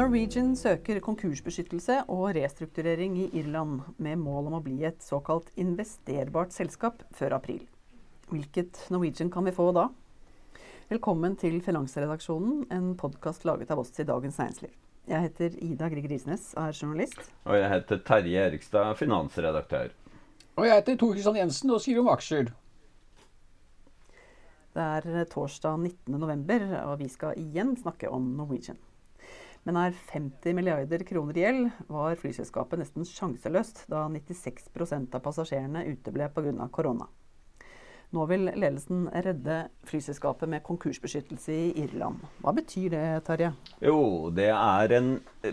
Norwegian søker konkursbeskyttelse og restrukturering i Irland med mål om å bli et såkalt investerbart selskap før april. Hvilket Norwegian kan vi få da? Velkommen til Finansredaksjonen, en podkast laget av oss i Dagens Næringsliv. Jeg heter Ida Grieg Risnes og er journalist. Og jeg heter Terje Erikstad, finansredaktør. Og jeg heter Tor Kristian Jensen og skriver om aksjer. Det er torsdag 19.11, og vi skal igjen snakke om Norwegian. Men er 50 milliarder kroner gjeld, var flyselskapet nesten sjanseløst da 96% av passasjerene uteble pga. korona. Nå vil ledelsen redde flyselskapet med konkursbeskyttelse i Irland. Hva betyr det, Terje? Jo, det er en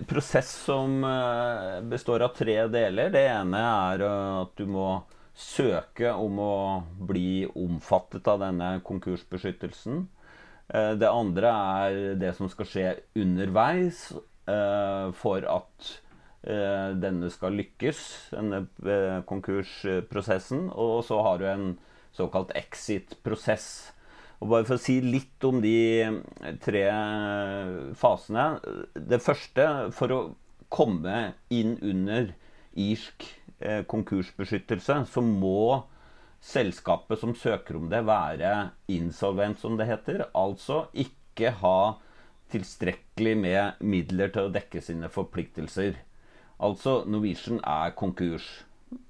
prosess som eh, består av tre deler. Det ene er eh, at du må søke om å bli omfattet av denne konkursbeskyttelsen. Eh, det andre er det som skal skje underveis for at denne skal lykkes, denne konkursprosessen. Og så har du en såkalt exit-prosess. Og bare For å si litt om de tre fasene. Det første, for å komme inn under irsk eh, konkursbeskyttelse, så må selskapet som søker om det, være insolvent, som det heter. Altså ikke ha tilstrekkelig med midler til å dekke sine forpliktelser. Altså Norwegian er konkurs.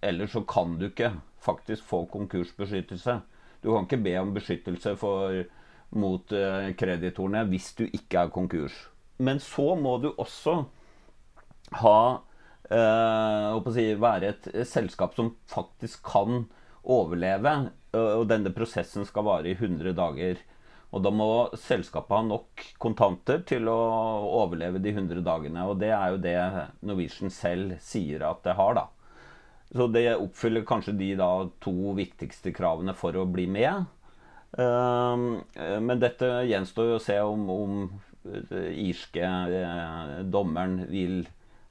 Ellers så kan du ikke faktisk få konkursbeskyttelse. Du kan ikke be om beskyttelse for, mot uh, kreditorene hvis du ikke er konkurs. Men så må du også ha uh, si, være et selskap som faktisk kan overleve. Og denne prosessen skal vare i 100 dager. Og da må selskapet ha nok kontanter til å overleve de 100 dagene. Og det er jo det Norwegian selv sier at det har, da. Så det oppfyller kanskje de da to viktigste kravene for å bli med. Ehm, men dette gjenstår jo å se om, om irske eh, dommeren vil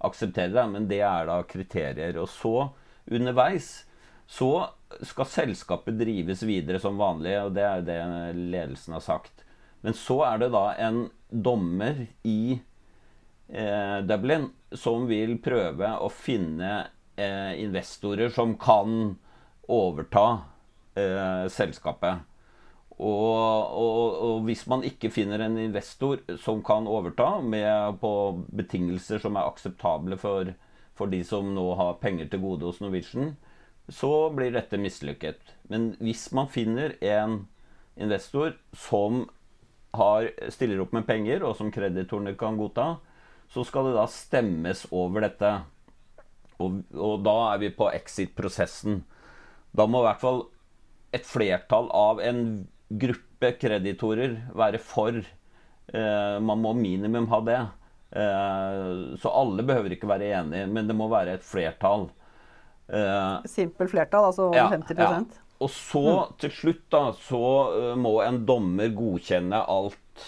akseptere det. Men det er da kriterier. Og så, underveis, så skal selskapet drives videre som vanlig, og det er det ledelsen har sagt. Men så er det da en dommer i eh, Dublin som vil prøve å finne eh, investorer som kan overta eh, selskapet. Og, og, og, hvis man ikke finner en investor som kan overta med, på betingelser som er akseptable for, for de som nå har penger til gode hos Norwegian, så blir dette mislykket. Men hvis man finner en investor som har, stiller opp med penger, og som kreditorene kan godta, så skal det da stemmes over dette. Og, og da er vi på exit-prosessen. Da må i hvert fall et flertall av en gruppe kreditorer være for. Eh, man må minimum ha det. Eh, så alle behøver ikke være enige, men det må være et flertall. Eh, Simpelt flertall, altså over ja, 50 ja. Og så, mm. til slutt, da, så uh, må en dommer godkjenne alt.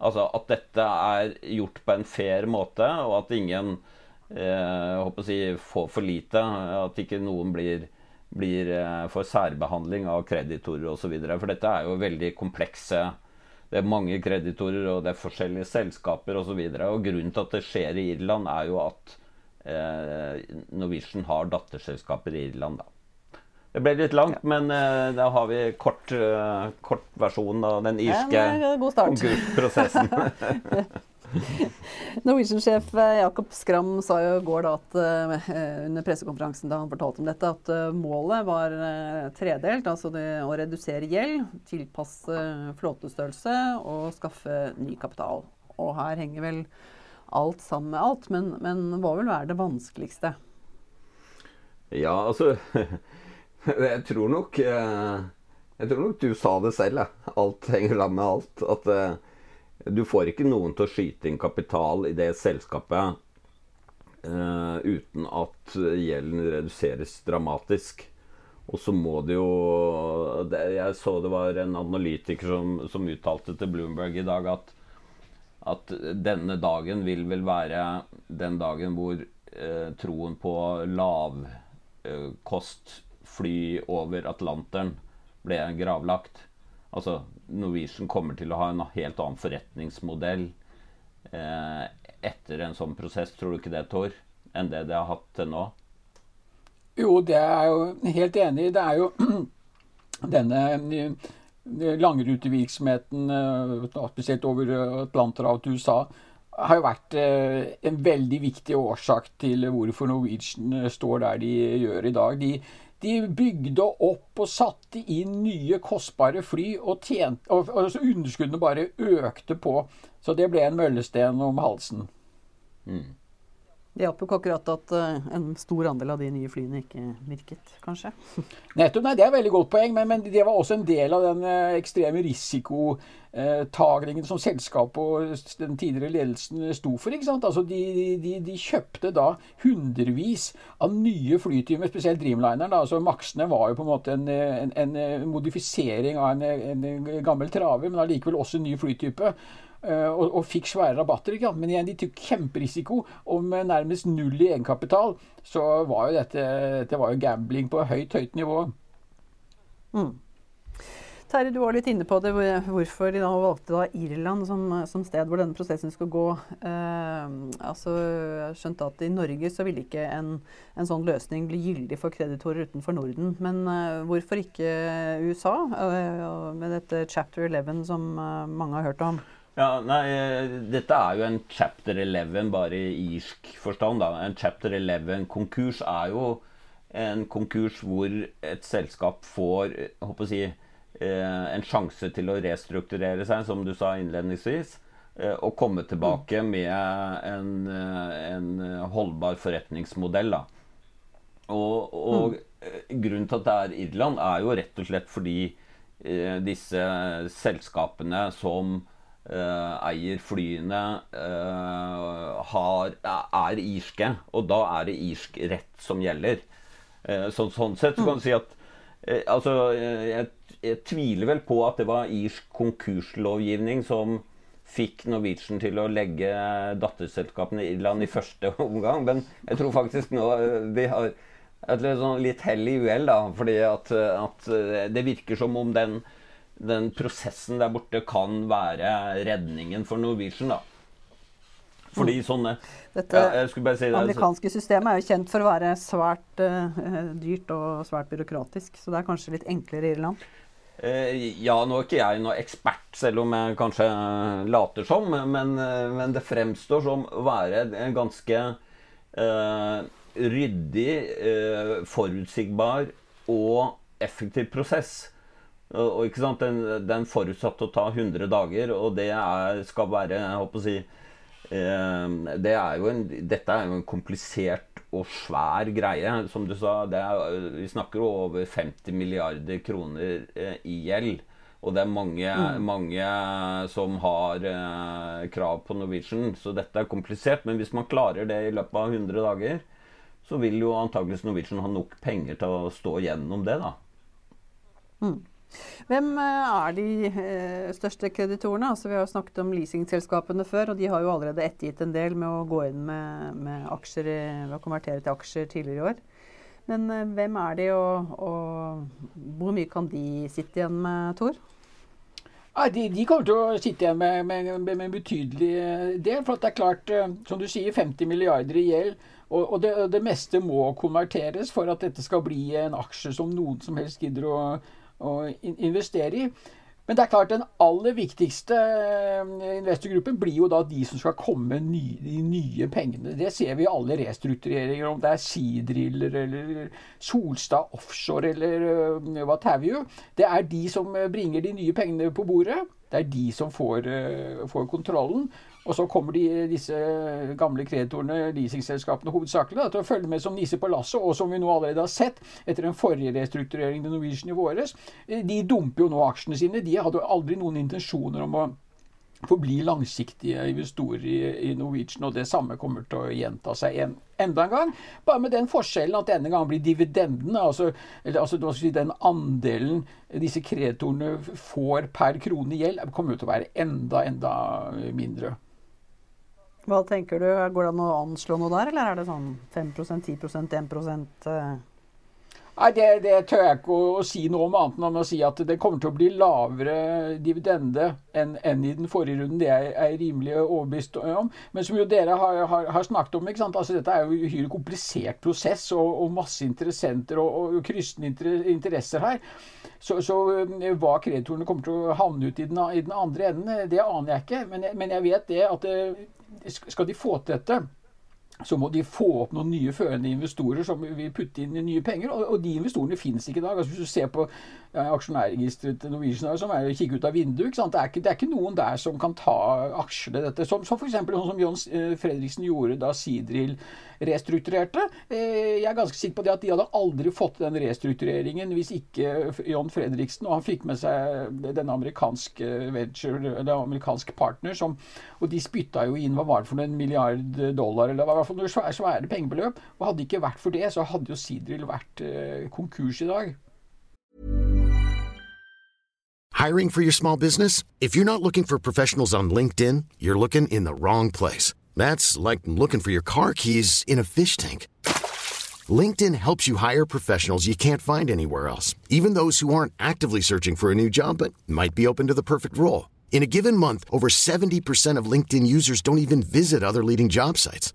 Altså at dette er gjort på en fair måte, og at ingen Eh, håper å si, for, for lite. At ikke noen blir, blir eh, for særbehandling av kreditorer osv. For dette er jo veldig komplekse Det er mange kreditorer, og det er forskjellige selskaper osv. Og, så og grunnen til at det skjer i Irland, er jo at Norwegian har datterselskaper i Irland. da. Det ble litt langt, men uh, da har vi kort, uh, kort versjon av den irske konkursprosessen. Norwegian-sjef eh, Jakob Skram sa jo i går da at, uh, under pressekonferansen da han fortalte om dette, at målet var tredelt. Altså det, å redusere gjeld, tilpasse flåtestørrelse og skaffe ny kapital. Og her henger vel alt sammen med alt, men, men hva vil være det vanskeligste? Ja, altså Jeg tror nok Jeg tror nok du sa det selv, jeg. Alt henger sammen med alt. At du får ikke noen til å skyte inn kapital i det selskapet uh, uten at gjelden reduseres dramatisk. Og så må det jo Jeg så det var en analytiker som, som uttalte til Bloomberg i dag at, at denne dagen vil vel være den dagen hvor eh, troen på lavkostfly eh, over Atlanteren ble gravlagt. Altså, Norwegian kommer til å ha en helt annen forretningsmodell eh, etter en sånn prosess, tror du ikke det, Tor, enn det det har hatt til nå? Jo, det er jeg jo helt enig i. Det er jo denne langrutevirksomheten, eh, spesielt over Atlanterhavet til USA, har jo vært eh, en veldig viktig årsak til hvorfor Norwegian står der de gjør i dag. De, de bygde opp og satte inn nye, kostbare fly, og, tjent, og, og underskuddene bare økte på. Så det ble en møllesten om halsen. Mm. Det hjalp jo ikke akkurat at uh, en stor andel av de nye flyene ikke virket, kanskje? Nettopp. Nei, det er et veldig godt poeng, men, men, det var også en del av den uh, ekstreme risikotagningen som selskapet og den tidligere ledelsen sto for. ikke sant? Altså, De, de, de kjøpte da hundrevis av nye flytyper, spesielt Dreamlineren. Da. altså Maxene var jo på en måte en, en, en modifisering av en, en gammel traver, men allikevel også en ny flytype. Eh, og, og, fikk svære rabatter. Ikke? Men igjen, de tok kjemperisiko. Og med nærmest null i egenkapital, så var jo dette, dette var jo gambling på høyt, høyt nivå. Mm. Terje, du var litt inne på det, hvorfor de da valgte da Irland som, som, sted hvor denne prosessen skulle gå. Eh, altså, jeg skjønte at I Norge så ville ikke en, en sånn løsning bli gyldig for kreditorer utenfor Norden. Men eh, hvorfor ikke USA, eh, med dette chapter 11 som eh, mange har hørt om? Ja, nei, Dette er jo en chapter 11 bare i irsk forstand. da. En chapter 11-konkurs er jo en konkurs hvor et selskap får håper å si, eh, en sjanse til å restrukturere seg, som du sa innledningsvis, eh, og komme tilbake mm. med en, eh, en holdbar forretningsmodell. da. Og, og mm. grunnen til at det er Irland, er jo rett og slett fordi disse selskapene som eier flyene, uh, har, er irske. Og da er det irsk rett som gjelder. Uh, så, sånn sett så kan du si at Altså, jeg, jeg, tviler vel på at det var irsk konkurslovgivning som fikk Norwegian til å legge datterselskapene i Irland i første omgang. Men jeg tror faktisk nå de har et litt, sånn litt hell i uhell, da. Fordi at, at det virker som om den den prosessen der borte kan være redningen for Norwegian, da. Fordi mm. sånne Dette ja, si det, amerikanske systemet er jo kjent for å være svært uh, dyrt og svært byråkratisk. Så det er kanskje litt enklere i Irland? Uh, ja, nå er ikke jeg noe ekspert, selv om jeg kanskje later som. Men, uh, men det fremstår som å være en ganske ryddig, forutsigbar og effektiv prosess. Og, ikke sant, den, den forutsatt å ta 100 dager, og det er, skal være jeg håper å si, eh, det er en, Dette er jo en komplisert og svær greie. Som du sa, er, vi snakker jo over 50 milliarder kroner eh, i gjeld. Og det er mange, mm. mange som har eh, krav på Norwegian. Så dette er komplisert. Men hvis man klarer det i løpet av 100 dager, så vil jo antakeligvis Norwegian ha nok penger til å stå gjennom det, da. Mm. Hvem eh, er de eh, største kreditorene? Altså, vi har jo snakket om leasingselskapene før, og de har jo allerede ettergitt en del med å gå inn med, med aksjer, ved å konvertere til aksjer tidligere i år. Men eh, hvem er de, og, og, hvor mye kan de sitte igjen med, Tor? Ja, de, de, kommer til å sitte igjen med, med, med, en betydelig del. For det er klart, som du sier, 50 milliarder i gjeld. Og, og det, det, meste må konverteres for at dette skal bli en aksje som noen som helst gidder å å investere i. Men det er klart den aller viktigste eh, investorgruppen blir jo da de som skal komme med de nye pengene. Det ser vi i alle restruktureringer, om det er Seadriller eller Solstad Offshore eller hva what have you. Det er de som bringer de nye pengene på bordet. Det er de som får, uh, får kontrollen. Og så kommer de, disse gamle kreditorene, leasingselskapene hovedsakelig, til å følge med som nisser på lasset. Og som vi nå allerede har sett etter den forrige restruktureringen til Norwegian i våres, eh, de dumper jo nå aksjene sine. De hadde jo aldri noen intensjoner om å forbli langsiktige investorer i, i, Norwegian, og det samme kommer til å gjenta seg en, enda en gang. Bare med den forskjellen at denne gangen blir dividendene, altså, eller, altså si, den andelen disse kreditorene får per krone gjeld, kommer til å være enda, enda mindre. Hva tenker du, Går det an å anslå noe der, eller er det sånn 5% 10% 1 eh? Nei, det, det, tør jeg ikke å, si noe om, annet enn å si at det kommer til å bli lavere dividende enn, enn i den forrige runden. Det er jeg rimelig overbevist om. Men som jo dere har, har, har snakket om, altså, dette er jo uhyre komplisert prosess og, og masse interessenter og, og kryssende interesser her. Så, så, eh, hva kreditorene kommer til å havne ut i den, i den andre enden, det aner jeg ikke. Men, men jeg vet det at eh, skal de få til dette, så må de få opp noen nye førende investorer som vil putte inn nye penger. Og, de investorene finnes ikke i dag. Altså, hvis du ser på ja, aksjonærregisteret til Norwegian, som er å kikke ut av vinduet det er, ikke, det, er ikke, noen der som kan ta aksjer i dette. Som, som f.eks. sånn som John eh, Fredriksen gjorde da Sidril restrukturerte. Eh, jeg er ganske sikker på det at de hadde aldri fått den restruktureringen hvis ikke John Fredriksen og han fikk med seg den amerikanske venture, eller amerikanske partner, som, og de spytta jo inn hva var det for en milliard dollar, eller hva var svære, svære pengebeløp. Og hadde det ikke vært for det, så hadde jo Sidril vært eh, konkurs i dag. Hiring for your small business? If you're not looking for professionals on LinkedIn, you're looking in the wrong place. That's like looking for your car keys in a fish tank. LinkedIn helps you hire professionals you can't find anywhere else, even those who aren't actively searching for a new job but might be open to the perfect role. In a given month, over 70% of LinkedIn users don't even visit other leading job sites.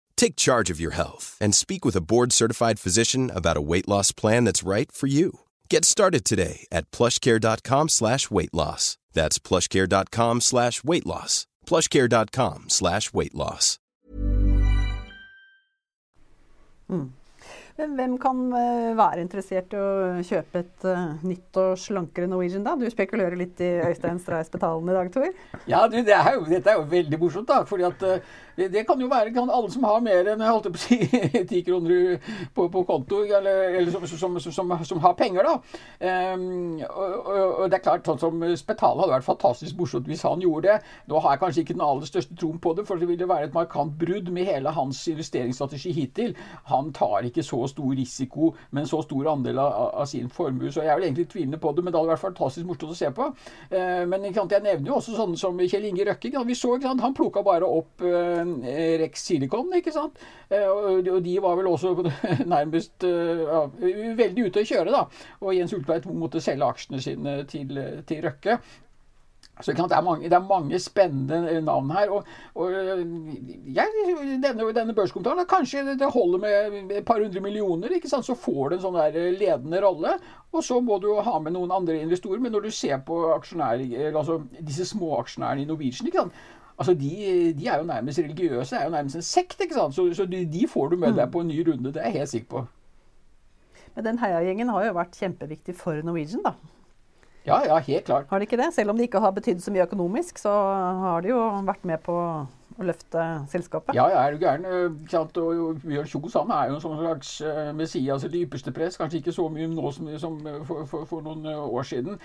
Take charge of your health and speak with a board-certified physician about a weight loss plan that's right for you. Get started today at plushcare.com slash weight loss. That's plushcare.com slash weight loss. plushcare.com slash weight loss. Mm. Hvem kan eh, være interessert i å kjøpe et uh, nytt og slankere Norwegian, da? Du spekulerer litt i Øystein Streis Betalen i dag, Tor? Ja, du, det er jo, dette er jo veldig morsomt, da. fordi at uh, det, det, kan jo være kan alle som har mer enn holdt på å si, ti kroner på, på, konto, eller, eller som, som, som, som, har penger, da. Um, og, og, og, det er klart, sånn som Spetale hadde vært fantastisk morsomt hvis han gjorde det. Nå har jeg kanskje ikke den aller største troen på det, for det ville være et markant brudd med hele hans investeringsstrategi hittil. Han tar ikke så stor risiko med en så stor andel av, av sin formue. Så jeg er vel egentlig tvilende på det, men det hadde vært fantastisk morsomt å se på. Uh, men jeg nevner jo også sånne som Kjell Inge Røkke. Vi så, Han plukka bare opp uh, Rex Silicon, ikke sant. Uh, og de var vel også nærmest ja, veldig ute å kjøre, da. Og Jens Ulltveit måtte selge aksjene sine til, til Røkke. Så det er, mange, det er mange spennende navn her. Og, og jeg, denne, denne børskomtalen Kanskje det holder med et par hundre millioner, ikke sant? så får du en sånn der ledende rolle. Og så må du ha med noen andre investorer. Men når du ser på altså disse småaksjonærene i Norwegian ikke sant? Altså de, de, er jo nærmest religiøse. er jo nærmest en sekt. ikke sant? Så, så de, de, får du med deg mm. på en ny runde. Det er jeg helt sikker på. Men den heiagjengen har jo vært kjempeviktig for Norwegian, da. Ja, ja, helt klart. Har de ikke det? Selv om de ikke har betydd så mye økonomisk, så har de jo vært med på å løfte selskapet? Ja, ja, er du gæren. Eh, sant? Og Bjørn Kjos han er jo en sånn slags uh, Messias det ypperste press. Kanskje ikke så mye nå som, som for, for, for, noen år siden.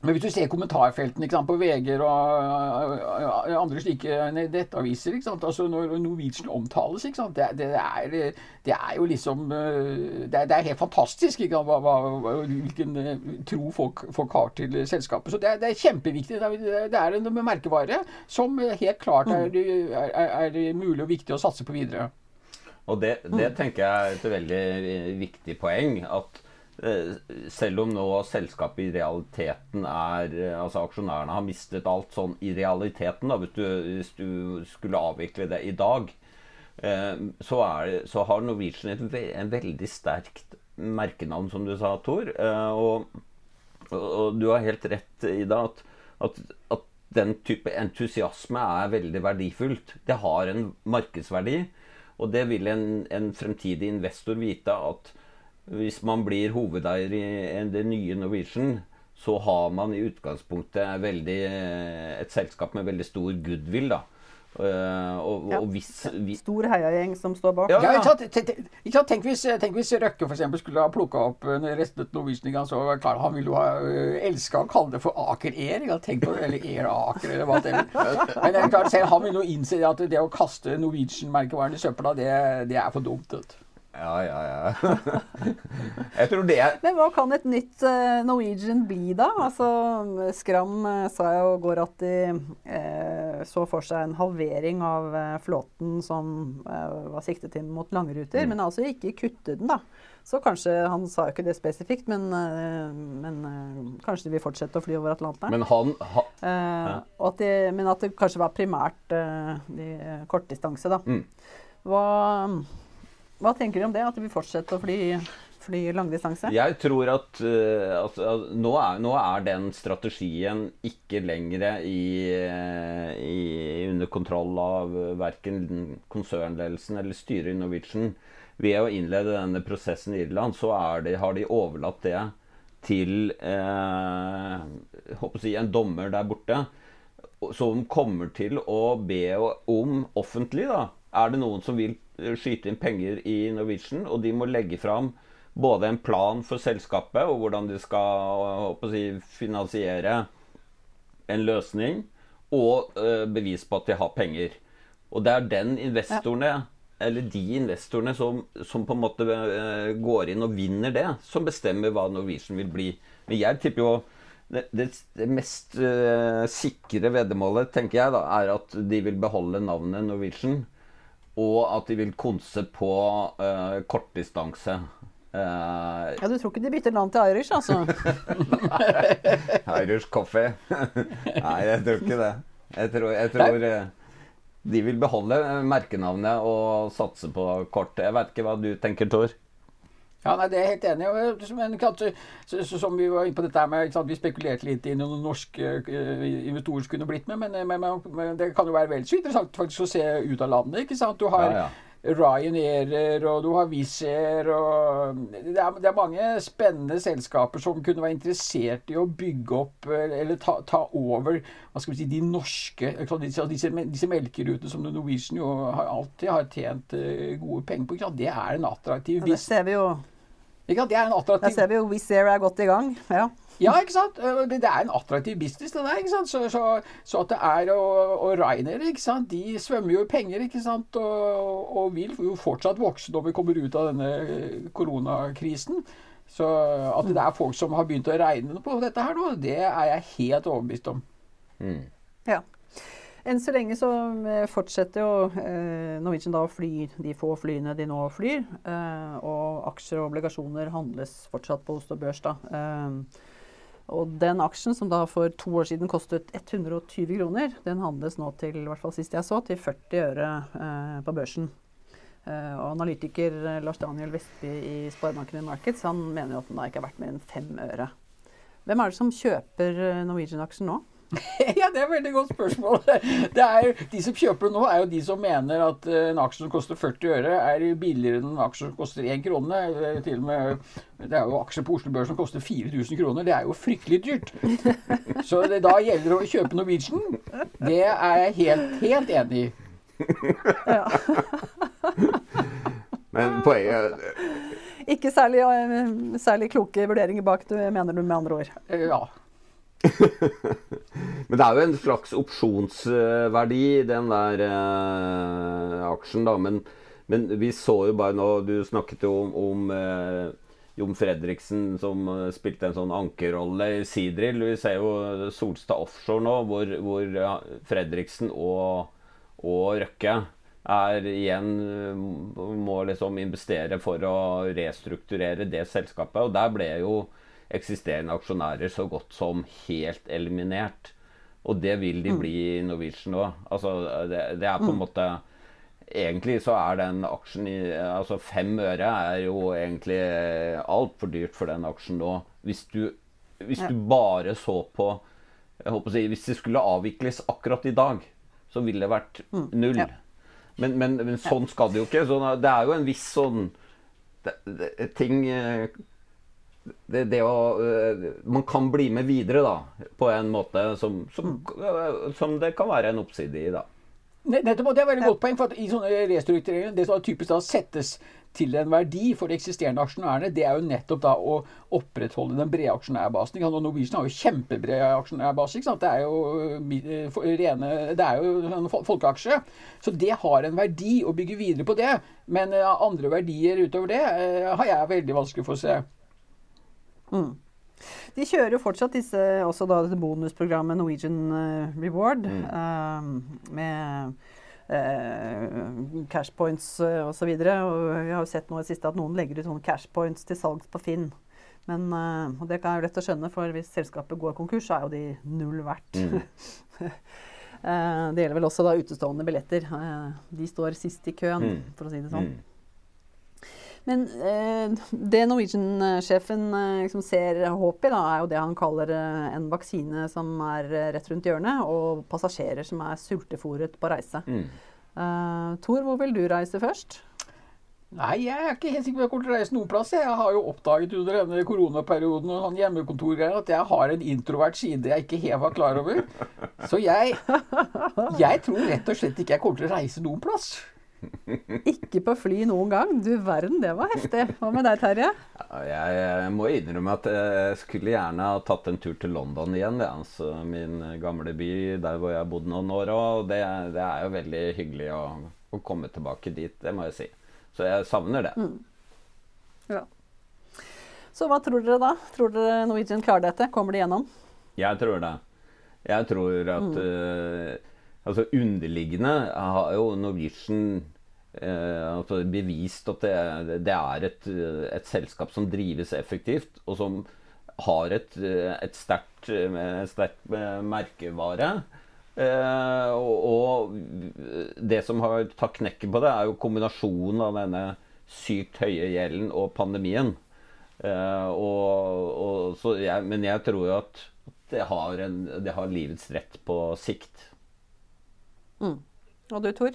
Men hvis du ser kommentarfeltene på VG og andre slike nettaviser altså Når Norwegian omtales det, det, er, det, er, jo liksom eh, Det er, det er helt fantastisk hva, hva, hvilken eh, tro folk, folk, har til selskapet. Så det er, kjempeviktig. Det er en merkevare som helt klart er, er, mulig og viktig å satse på videre. Og det, tenker jeg er et veldig viktig poeng. at selv om nå selskapet i realiteten er eh, Altså aksjonærene har mistet alt sånn i realiteten, da, hvis, du, hvis du skulle avvikle det i dag, eh, så, er, så har Norwegian et en veldig sterkt merkenavn, som du sa, Tor. Og, og du har helt rett i det at, at, at den type entusiasme er veldig verdifullt. Det har en markedsverdi, og det vil en, en fremtidig investor vite at hvis man blir hovedeier i det nye Norwegian, så har man i utgangspunktet veldig, et selskap med veldig stor goodwill. da. Uh, og, ja. og hvis, vi... Stor heiagjeng som står bak. Ja, ja. Ikke sant? Tenk, tenk, tenk, hvis, tenk hvis Røkke for eksempel, skulle ha plukka opp resten restet Norwegian så klar, Han ville jo ha elska å kalle det for Aker Air. Tenk på, eller Air Aker, eller hva det er. Men det er klart, selv han ville jo innse at det å kaste Norwegian-merkevaren i søpla, det, det er for dumt. Vet. Ja, ja, ja. jeg tror det er Men hva kan et nytt uh, Norwegian bli, da? Altså, Skram uh, sa jo går at de uh, så for seg en halvering av flåten som var siktet inn mot langruter, mm. men altså ikke kutte den, da. Så kanskje Han sa jo ikke det spesifikt, men, men kanskje de vil fortsette å fly over Atlanteren. Men han ha, ja. at de, Men at det kanskje var primært de kortdistanse, da. Mm. Hva hva tenker du om det, at vi vil fortsette å fly, fly langdistanse? Jeg tror at, uh, at, at nå, er, nå, er, den strategien ikke lenger i, uh, i, under kontroll av uh, verken konsernledelsen eller styret i Norwegian. Ved å innlede denne prosessen i Irland, så det, har de overlatt det til eh, si, en dommer der borte som kommer til å be om offentlig da, Er det noen som vil skyte inn penger i Norwegian, og de må legge fram både en plan for selskapet og hvordan de skal si, finansiere en løsning, og uh, bevis på at de har penger. Og det er den investorene, ja. eller de investorene som, som, på en måte går inn og vinner det, som bestemmer hva Norwegian vil bli. Men jeg tipper jo det, det mest uh, sikre veddemålet, tenker jeg, da, er at de vil beholde navnet Norwegian og at de vil konse på uh, kortdistanse. Uh, ja, Du tror ikke de bytter navn til Irish, altså? Irish coffee. Nei, jeg tror ikke det. Jeg tror, jeg tror uh, de vil beholde merkenavnet og satse på kort. Jeg vet ikke hva du tenker, Tor? Ja, nei, Det er jeg helt enig i. Men kanskje, som vi var inne på dette med, Vi spekulerte litt i noen norske uh, investorer som kunne blitt med, men, men, men, det kan jo være vel så interessant faktisk å se ut av landet. ikke sant? Du har ja, ja. Ryanairer, og du har Wizz Air og det er, det er, mange spennende selskaper som kunne være interessert i å bygge opp eller ta, ta over hva skal vi si, de norske Disse, disse, disse melkerutene som Norwegian jo har, alltid har tjent gode penger på. Det er en attraktiv ja, Det ser vi jo. Ikke sant? Det er en attraktiv... Der ser vi jo Wizz Air er godt i gang. Ja. ja, ikke sant. Det, er en attraktiv business, det der. ikke sant? Så, så, så at det er og, og Ryanair, ikke sant. De svømmer jo i penger, ikke sant. Og, og, vil jo fortsatt vokse når vi kommer ut av denne koronakrisen. Så at det er folk som har begynt å regne på dette her nå, det er jeg helt overbevist om. Mm. Ja. Enn så lenge så eh, fortsetter jo eh, Norwegian da å fly de få flyene de nå flyr. Eh, og aksjer og obligasjoner handles fortsatt på Oslo Børs. da. Og den aksjen som da for to år siden kostet 120 kroner, den handles nå til i hvert fall sist jeg så, til 40 øre på børsen. Og analytiker Lars Daniel Vestby i Sparebanken Markets han mener jo at den da ikke er verdt mer enn fem øre. Hvem er det som kjøper Norwegian-aksjen nå? ja, det er et veldig godt spørsmål. Det er, de som kjøper nå, er jo de som mener at en aksje som koster 40 øre, er billigere enn en aksje som koster 1 krone. Til og med, det er jo aksjer på Oslo Børs som koster 4000 kroner. Det er jo fryktelig dyrt. Så det da gjelder det å kjøpe Norwegian. Det er jeg helt, helt enig i. Ja. Men poenget Ikke særlig, eh, særlig kloke vurderinger bak, du mener du med andre ord? Ja. Men det er jo en slags opsjonsverdi, den der eh, aksjen, da. Men, men, vi så jo bare nå Du snakket jo om, om eh, Jon Fredriksen som eh, spilte en sånn ankerrolle i Seadrill. Vi ser jo Solstad Offshore nå, hvor, hvor Fredriksen og, og Røkke er igjen eh, må liksom investere for å restrukturere det selskapet. Og der ble jo eksisterende aksjonærer så godt som helt eliminert. Og det vil de mm. bli i Norwegian òg. Altså, det, det, er på en mm. måte Egentlig så er den aksjen i Altså fem øre er jo egentlig altfor dyrt for den aksjen nå. Hvis du, hvis du bare så på jeg håper å si, Hvis det skulle avvikles akkurat i dag, så ville det vært mm. null. Men, men, men, sånn skal det jo ikke. Så det er jo en viss sånn det, det, ting eh, det, det å, eh, man kan bli med videre, da, på en måte som, som, mm. som det kan være en oppside i. da. Nettopp, Det er veldig godt poeng. for at i sånne restruktureringer, Det som typisk da settes til en verdi for de eksisterende aksjonærene, det er jo nettopp da å opprettholde den brede aksjonærbasen. Og Norwegian har jo kjempebred aksjonærbase. ikke sant? Det er jo, eh, rene, det er jo en folkeaksje. Så det har en verdi å bygge videre på det. Men andre verdier utover det har jeg veldig vanskelig for å se. Mm. De kjører jo fortsatt disse, også da dette bonusprogrammet Norwegian uh, Reward. Mm. Uh, med uh, cash points uh, osv. Og, og vi har jo sett nå i siste at noen legger ut sånne cash points til salgs på Finn. Men, og det kan jeg jo lett å skjønne, for hvis selskapet går konkurs, så er jo de null verdt. Mm. det gjelder vel også da utestående billetter. de står sist i køen, mm. for å si det sånn. Men eh, det Norwegian-sjefen eh, liksom ser håp i, da, er jo det han kaller eh, en vaksine som er eh, rett rundt hjørnet, og passasjerer som er sultefòret på reise. Mm. Eh, Tor, hvor vil du reise først? Nei, jeg er ikke helt sikker på om jeg kommer til å reise noen plass. Jeg har jo oppdaget under denne koronaperioden og sånn hjemmekontorgreier at jeg har en introvert side jeg ikke helt var klar over. Så jeg, jeg tror rett og slett ikke jeg kommer til å reise noen plass. Ikke på fly noen gang. Du verden, det var heftig. Hva med deg, Terje? Ja, jeg, må innrømme at jeg skulle gjerne ha tatt en tur til London igjen. Det, altså, min gamle by, der hvor jeg har bodd noen år. Og det, det er jo veldig hyggelig å, å, komme tilbake dit, det må jeg si. Så jeg savner det. Mm. Ja. Så hva tror dere da? Tror dere Norwegian klarer dette? Kommer de gjennom? Jeg tror det. Jeg tror at mm. uh, Altså underliggende har jo Norwegian eh, altså bevist at det, det er et, et, selskap som drives effektivt, og som har et, et sterkt, sterkt merkevare. Eh, og, og, det som har tatt knekken på det, er jo kombinasjonen av denne sykt høye gjelden og pandemien. Eh, og, og, jeg, men jeg tror jo at det har, en, det har livets rett på sikt. Mm. Og du, Tor?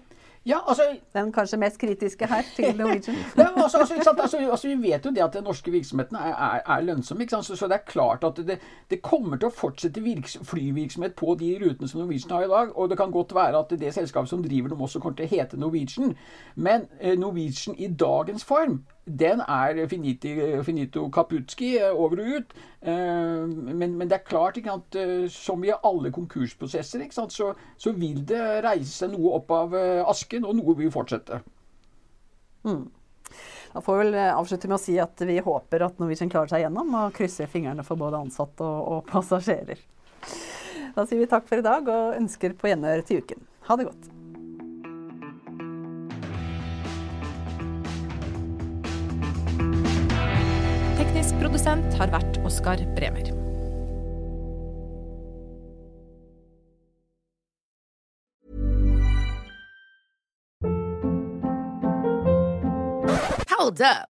Ja, altså, Den kanskje mest kritiske her til Norwegian? ja, altså, altså, altså, altså, Vi vet jo det at de norske virksomhetene er, er, er lønnsomme. Så, så, det er klart at det, det kommer til å fortsette virks, flyvirksomhet på de rutene som Norwegian har i dag. Og det kan godt være at det selskapet som driver dem også kommer til å hete Norwegian. Men eh, Norwegian i dagens form den er finiti, finito caputski, eh, over og ut. Eh, men, men, det er klart, at, eh, som i alle konkursprosesser, så, så, vil det reise seg noe opp av asken, og noe vil fortsette. Mm. Da får vi vel avslutte med å si at vi håper at Norwegian klarer seg gjennom, og krysser fingrene for både ansatte og, og passasjerer. Da sier vi takk for i dag, og ønsker på gjenhør til uken. Ha det godt. Produsent har vært Oskar Bremer. Hold up.